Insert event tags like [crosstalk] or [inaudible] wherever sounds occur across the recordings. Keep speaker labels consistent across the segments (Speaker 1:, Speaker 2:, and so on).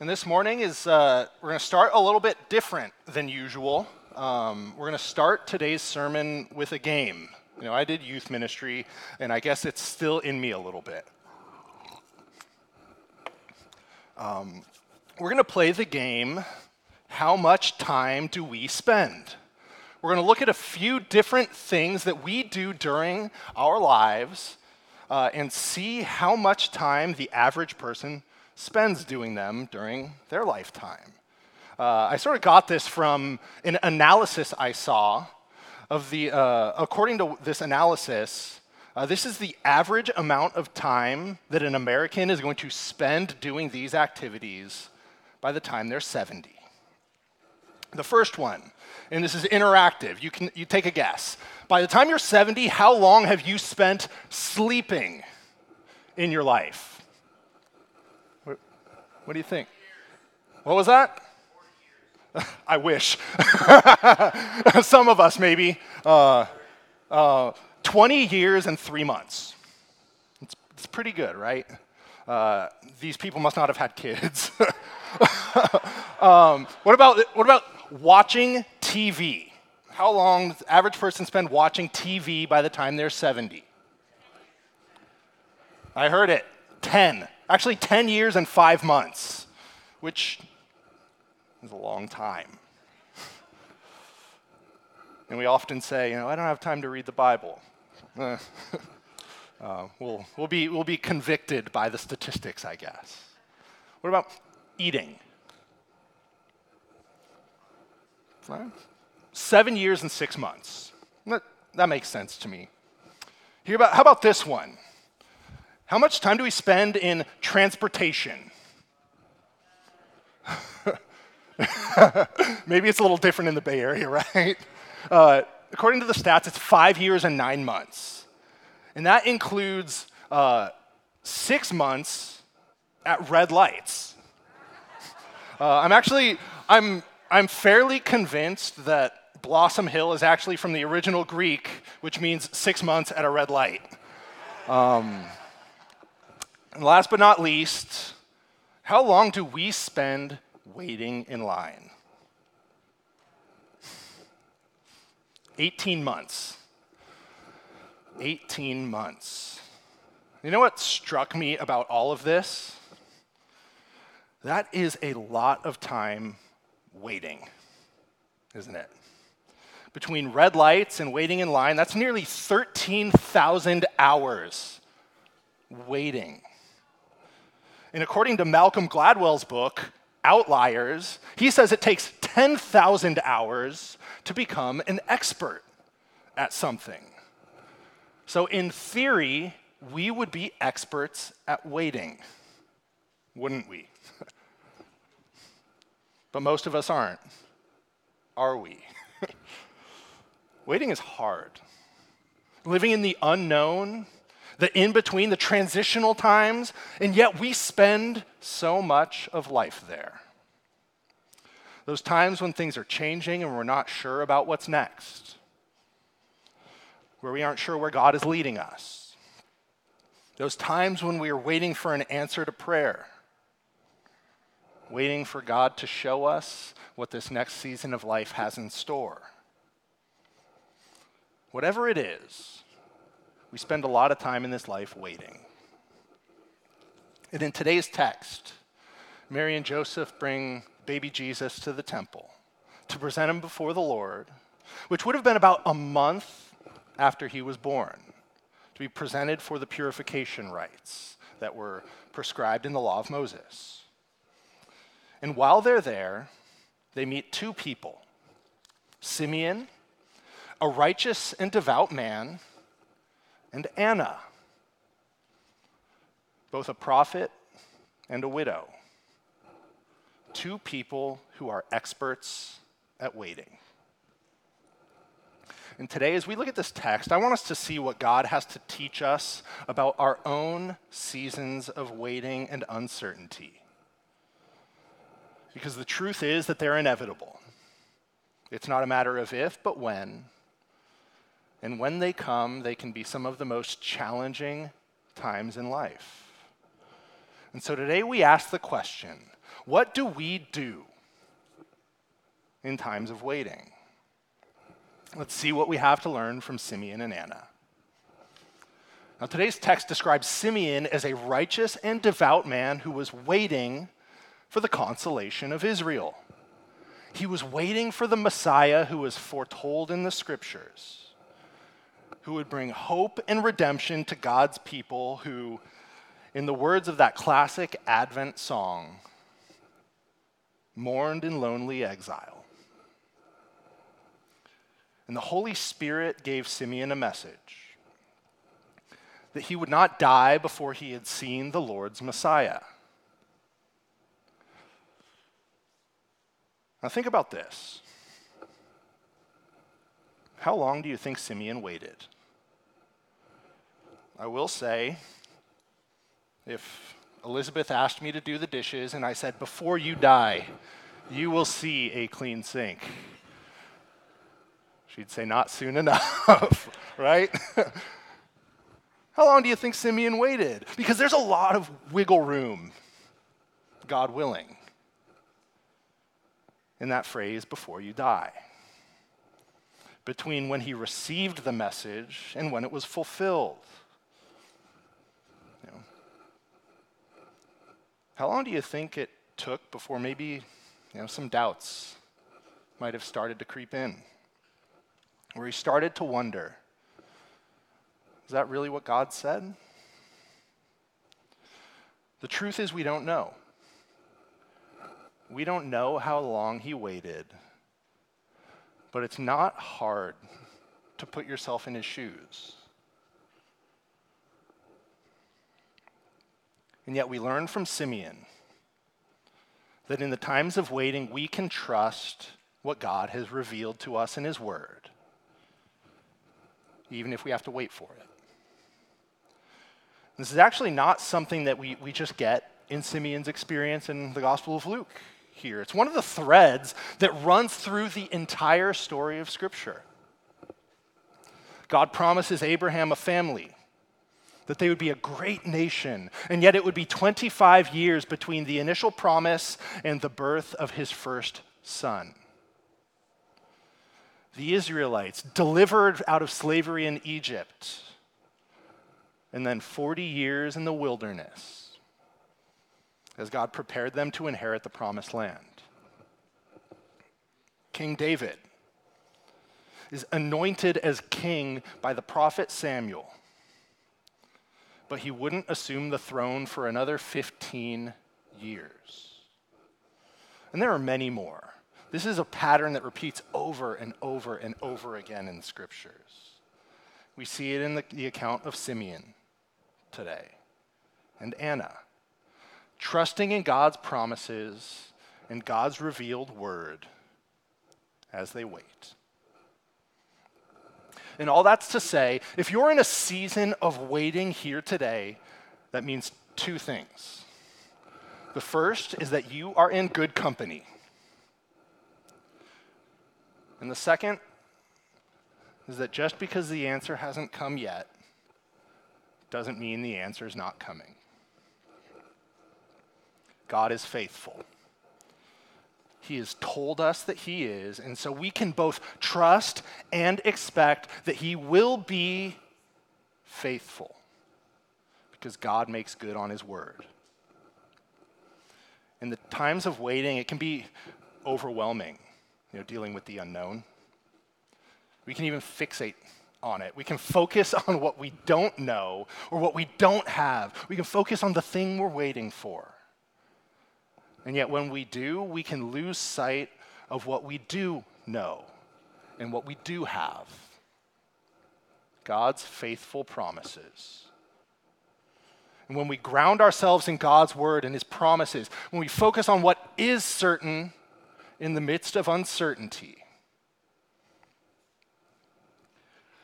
Speaker 1: And this morning is uh, we're going to start a little bit different than usual. Um, we're going to start today's sermon with a game. You know, I did youth ministry, and I guess it's still in me a little bit. Um, we're going to play the game. How much time do we spend? We're going to look at a few different things that we do during our lives uh, and see how much time the average person spends doing them during their lifetime. Uh, I sort of got this from an analysis I saw of the, uh, according to this analysis, uh, this is the average amount of time that an American is going to spend doing these activities by the time they're 70. The first one, and this is interactive, you can you take a guess. By the time you're 70, how long have you spent sleeping in your life? What, do you think? What was that? [laughs] I wish. [laughs] Some of us, maybe. Uh, uh, 20 years and three months. It's, it's pretty good, right? Uh, these people must not have had kids. [laughs] um, what, about, what about watching TV? How long does the average person spend watching TV by the time they're 70? I heard it 10. Actually, 10 years and five months, which is a long time. and we often say, you know, I don't have time to read the Bible. [laughs] Uh, we'll, we'll, be, we'll be convicted by the statistics, I guess. What about eating? Seven years and six months. That, that makes sense to me. Here about, how about this one? How much time do we spend in transportation? [laughs] Maybe it's a little different in the Bay Area, [laughs] right? Uh, according to the stats, it's five years and nine months. And that includes uh, six months at red lights. Uh, I'm actually, I'm, I'm fairly convinced that Blossom Hill is actually from the original Greek, which means six months at a red light. Um, and last but not least, how long do we spend waiting in line? 18 months. 18 months. You know what struck me about all of this? That is a lot of time waiting, isn't it? Between red lights and waiting in line, that's nearly 13,000 hours waiting. And according to Malcolm Gladwell's book, Outliers, he says it takes 10,000 hours to become an expert at something. So, in theory, we would be experts at waiting, wouldn't we? [laughs] but most of us aren't. Are we? [laughs] waiting is hard. Living in the unknown, the in between, the transitional times, and yet we spend so much of life there. Those times when things are changing and we're not sure about what's next, where we aren't sure where God is leading us. Those times when we are waiting for an answer to prayer, waiting for God to show us what this next season of life has in store. Whatever it is, we spend a lot of time in this life waiting. And in today's text, Mary and Joseph bring baby Jesus to the temple to present him before the Lord, which would have been about a month after he was born, to be presented for the purification rites that were prescribed in the law of Moses. And while they're there, they meet two people Simeon, a righteous and devout man, and Anna, both a prophet and a widow. Two people who are experts at waiting. And today, as we look at this text, I want us to see what God has to teach us about our own seasons of waiting and uncertainty. Because the truth is that they're inevitable. It's not a matter of if, but when. And when they come, they can be some of the most challenging times in life. And so today we ask the question What do we do in times of waiting? Let's see what we have to learn from Simeon and Anna. Now, today's text describes Simeon as a righteous and devout man who was waiting for the consolation of Israel. He was waiting for the Messiah who was foretold in the scriptures, who would bring hope and redemption to God's people who, in the words of that classic Advent song, mourned in lonely exile. And the Holy Spirit gave Simeon a message that he would not die before he had seen the Lord's Messiah. Now, think about this. How long do you think Simeon waited? I will say, if Elizabeth asked me to do the dishes and I said, Before you die, you will see a clean sink, she'd say, Not soon enough, [laughs] right? [laughs] How long do you think Simeon waited? Because there's a lot of wiggle room, God willing, in that phrase, before you die. Between when he received the message and when it was fulfilled. You know, how long do you think it took before maybe you know, some doubts might have started to creep in? Where he started to wonder is that really what God said? The truth is, we don't know. We don't know how long he waited, but it's not hard to put yourself in his shoes. And yet, we learn from Simeon that in the times of waiting, we can trust what God has revealed to us in his word, even if we have to wait for it. This is actually not something that we, we just get in Simeon's experience in the Gospel of Luke here. It's one of the threads that runs through the entire story of Scripture. God promises Abraham a family, that they would be a great nation, and yet it would be 25 years between the initial promise and the birth of his first son. The Israelites, delivered out of slavery in Egypt, and then 40 years in the wilderness as God prepared them to inherit the promised land. King David is anointed as king by the prophet Samuel, but he wouldn't assume the throne for another 15 years. And there are many more. This is a pattern that repeats over and over and over again in the scriptures. We see it in the, the account of Simeon today and Anna, trusting in God's promises and God's revealed word as they wait. And all that's to say, if you're in a season of waiting here today, that means two things. The first is that you are in good company. And the second is that just because the answer hasn't come yet, doesn't mean the answer is not coming. God is faithful. He has told us that He is, and so we can both trust and expect that He will be faithful because God makes good on His word. In the times of waiting, it can be overwhelming, you know, dealing with the unknown. We can even fixate on it. We can focus on what we don't know or what we don't have. We can focus on the thing we're waiting for. And yet, when we do, we can lose sight of what we do know and what we do have God's faithful promises. And when we ground ourselves in God's word and his promises, when we focus on what is certain in the midst of uncertainty,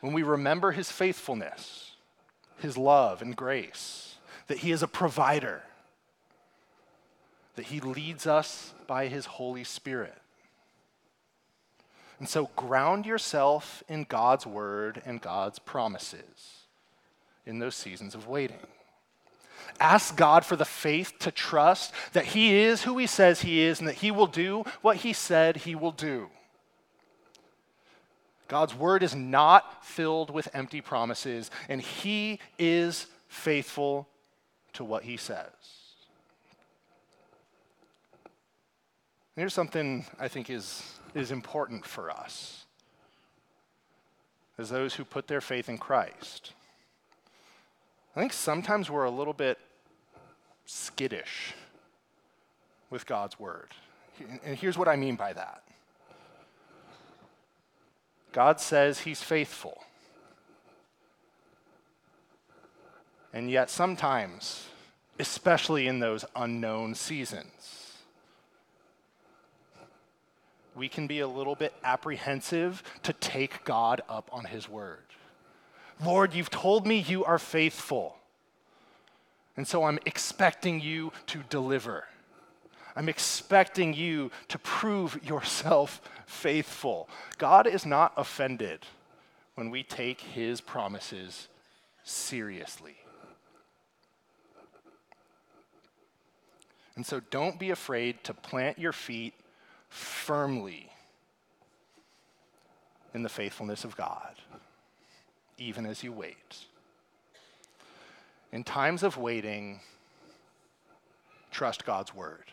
Speaker 1: when we remember his faithfulness, his love and grace, that he is a provider, that he leads us by his Holy Spirit. And so ground yourself in God's word and God's promises in those seasons of waiting. Ask God for the faith to trust that He is who He says He is and that He will do what He said He will do. God's word is not filled with empty promises, and He is faithful to what He says. Here's something I think is, is important for us as those who put their faith in Christ. I think sometimes we're a little bit skittish with God's word. And here's what I mean by that God says he's faithful. And yet, sometimes, especially in those unknown seasons, we can be a little bit apprehensive to take God up on his word. Lord, you've told me you are faithful. And so I'm expecting you to deliver. I'm expecting you to prove yourself [laughs] faithful. God is not offended when we take his promises seriously. And so don't be afraid to plant your feet firmly in the faithfulness of God even as you wait. In times of waiting, trust God's word.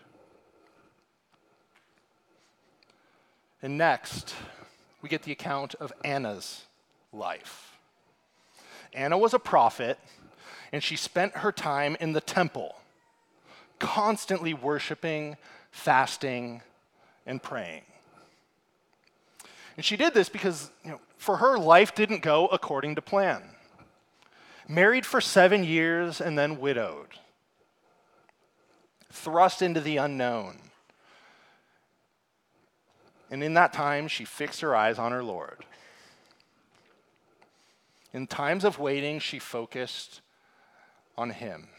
Speaker 1: And next, we get the account of Anna's life. Anna was a prophet, and she spent her time in the temple, constantly worshiping, fasting, and praying. And she did this because you know, for her, life didn't go according to plan. Married for seven years and then widowed, thrust into the unknown. And in that time, she fixed her eyes on her Lord. In times of waiting, she focused on Him.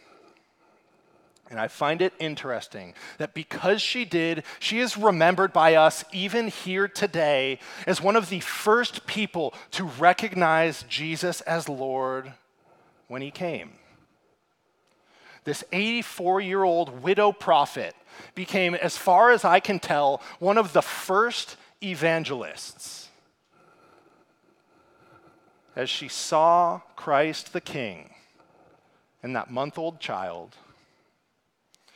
Speaker 1: And I find it interesting that because she did, she is remembered by us even here today as one of the first people to recognize Jesus as Lord when he came. This 84 year old widow prophet became, as far as I can tell, one of the first evangelists. As she saw Christ the King and that month old child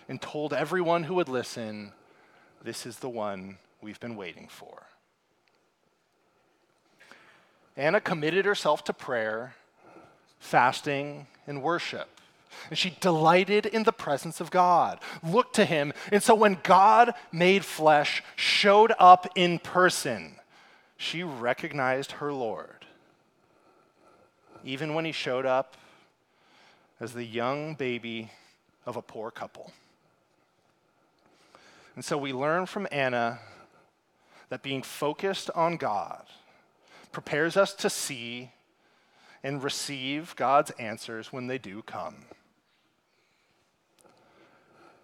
Speaker 1: and told everyone who would listen, This is the one we've been waiting for. Anna committed herself to prayer, fasting, and worship. And she delighted in the presence of God, looked to him. And so when God made flesh, showed up in person, she recognized her Lord. Even when he showed up as the young baby of a poor couple. And so we learn from Anna that being focused on God prepares us to see and receive God's answers when they do come.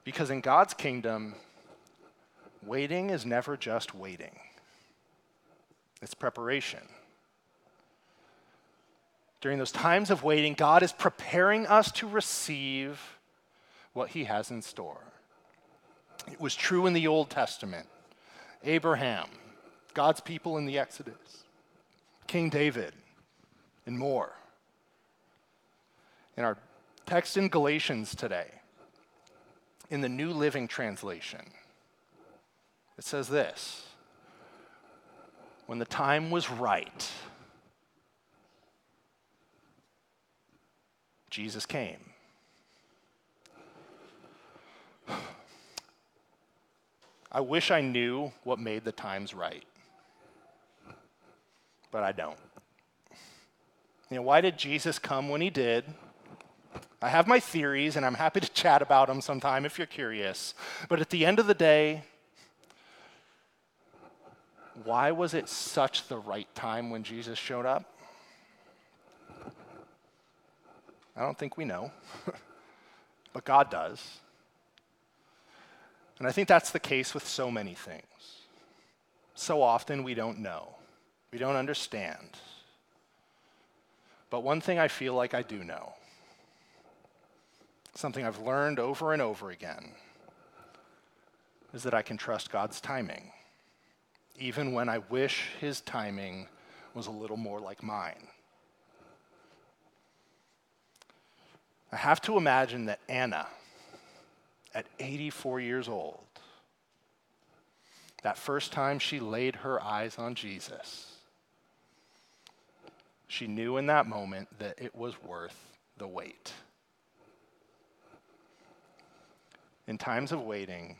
Speaker 1: Because in God's kingdom, waiting is never just waiting, it's preparation. During those times of waiting, God is preparing us to receive what He has in store. It was true in the Old Testament. Abraham, God's people in the Exodus, King David, and more. In our text in Galatians today, in the New Living Translation, it says this When the time was right, Jesus came. I wish I knew what made the times right, but I don't. You know, why did Jesus come when he did? I have my theories, and I'm happy to chat about them sometime if you're curious. But at the end of the day, why was it such the right time when Jesus showed up? I don't think we know, [laughs] but God does. And I think that's the case with so many things. So often we don't know, we don't understand. But one thing I feel like I do know something I've learned over and over again, is that I can trust God's timing, even when I wish his timing was a little more like mine. I have to imagine that Anna, at 84 years old, that first time she laid her eyes on Jesus, she knew in that moment that it was worth the wait. In times of waiting,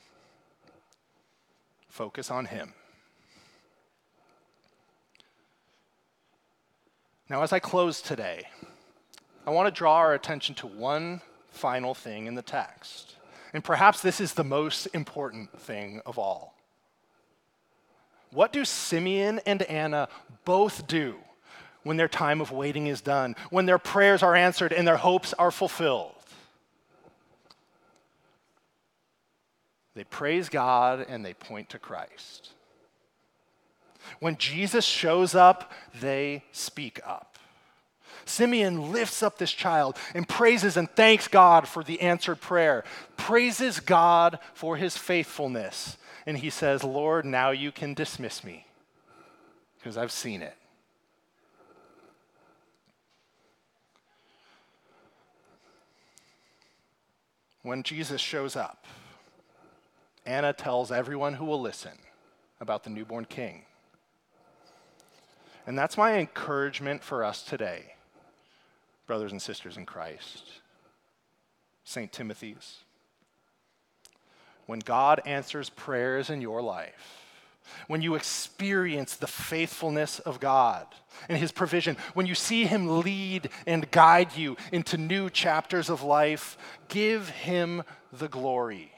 Speaker 1: focus on Him. Now, as I close today, I want to draw our attention to one final thing in the text. And perhaps this is the most important thing of all. What do Simeon and Anna both do when their time of waiting is done, when their prayers are answered and their hopes are fulfilled? They praise God and they point to Christ. When Jesus shows up, they speak up. Simeon lifts up this child and praises and thanks God for the answered prayer, praises God for his faithfulness. And he says, Lord, now you can dismiss me because I've seen it. When Jesus shows up, Anna tells everyone who will listen about the newborn king. And that's my encouragement for us today, brothers and sisters in Christ. St. Timothy's. When God answers prayers in your life, when you experience the faithfulness of God and His provision, when you see Him lead and guide you into new chapters of life, give Him the glory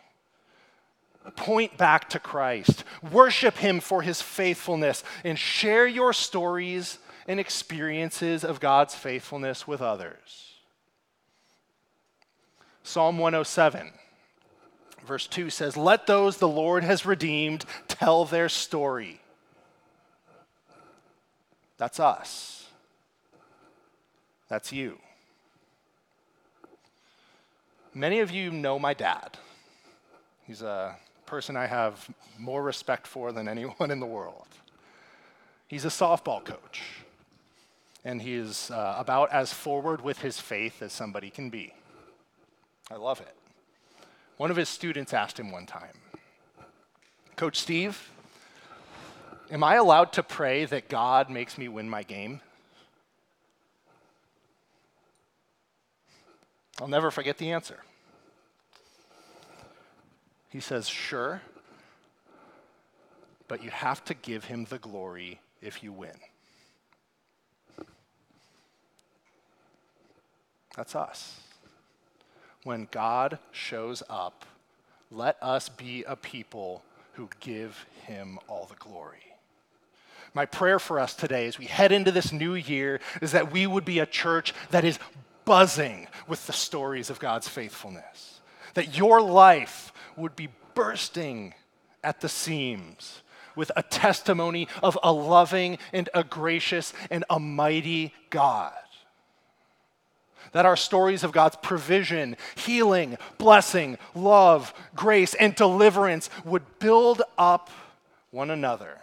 Speaker 1: point back to Christ, worship Him for His faithfulness, and share your stories and experiences of God's faithfulness with others. Psalm 107, verse 2 says, Let those the Lord has redeemed tell their story. That's us. That's you. Many of you know my dad. He's a person I have more respect for than anyone in the world. He's a softball coach, and he is uh, about as forward with his faith as somebody can be. I love it. One of his students asked him one time, Coach Steve, am I allowed to pray that God makes me win my game? I'll never forget the answer. He says, Sure, but you have to give him the glory if you win. That's us. When God shows up, let us be a people who give him all the glory. My prayer for us today as we head into this new year is that we would be a church that is buzzing with the stories of God's faithfulness. That your life would be bursting at the seams with a testimony of a loving and a gracious and a mighty God. That our stories of God's provision, healing, blessing, love, grace, and deliverance would build up one another,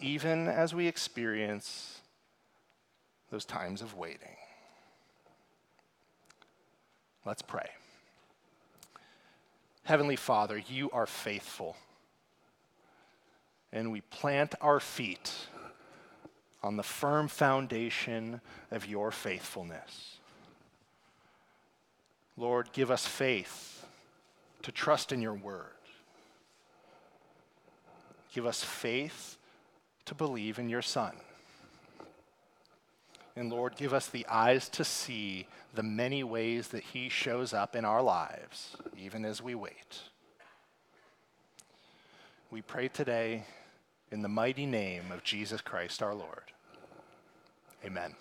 Speaker 1: even as we experience those times of waiting. Let's pray. Heavenly Father, you are faithful. And we plant our feet on the firm foundation of your faithfulness. Lord, give us faith to trust in your word. Give us faith to believe in your Son. And Lord, give us the eyes to see the many ways that He shows up in our lives, even as we wait. We pray today in the mighty name of Jesus Christ our Lord. Amen.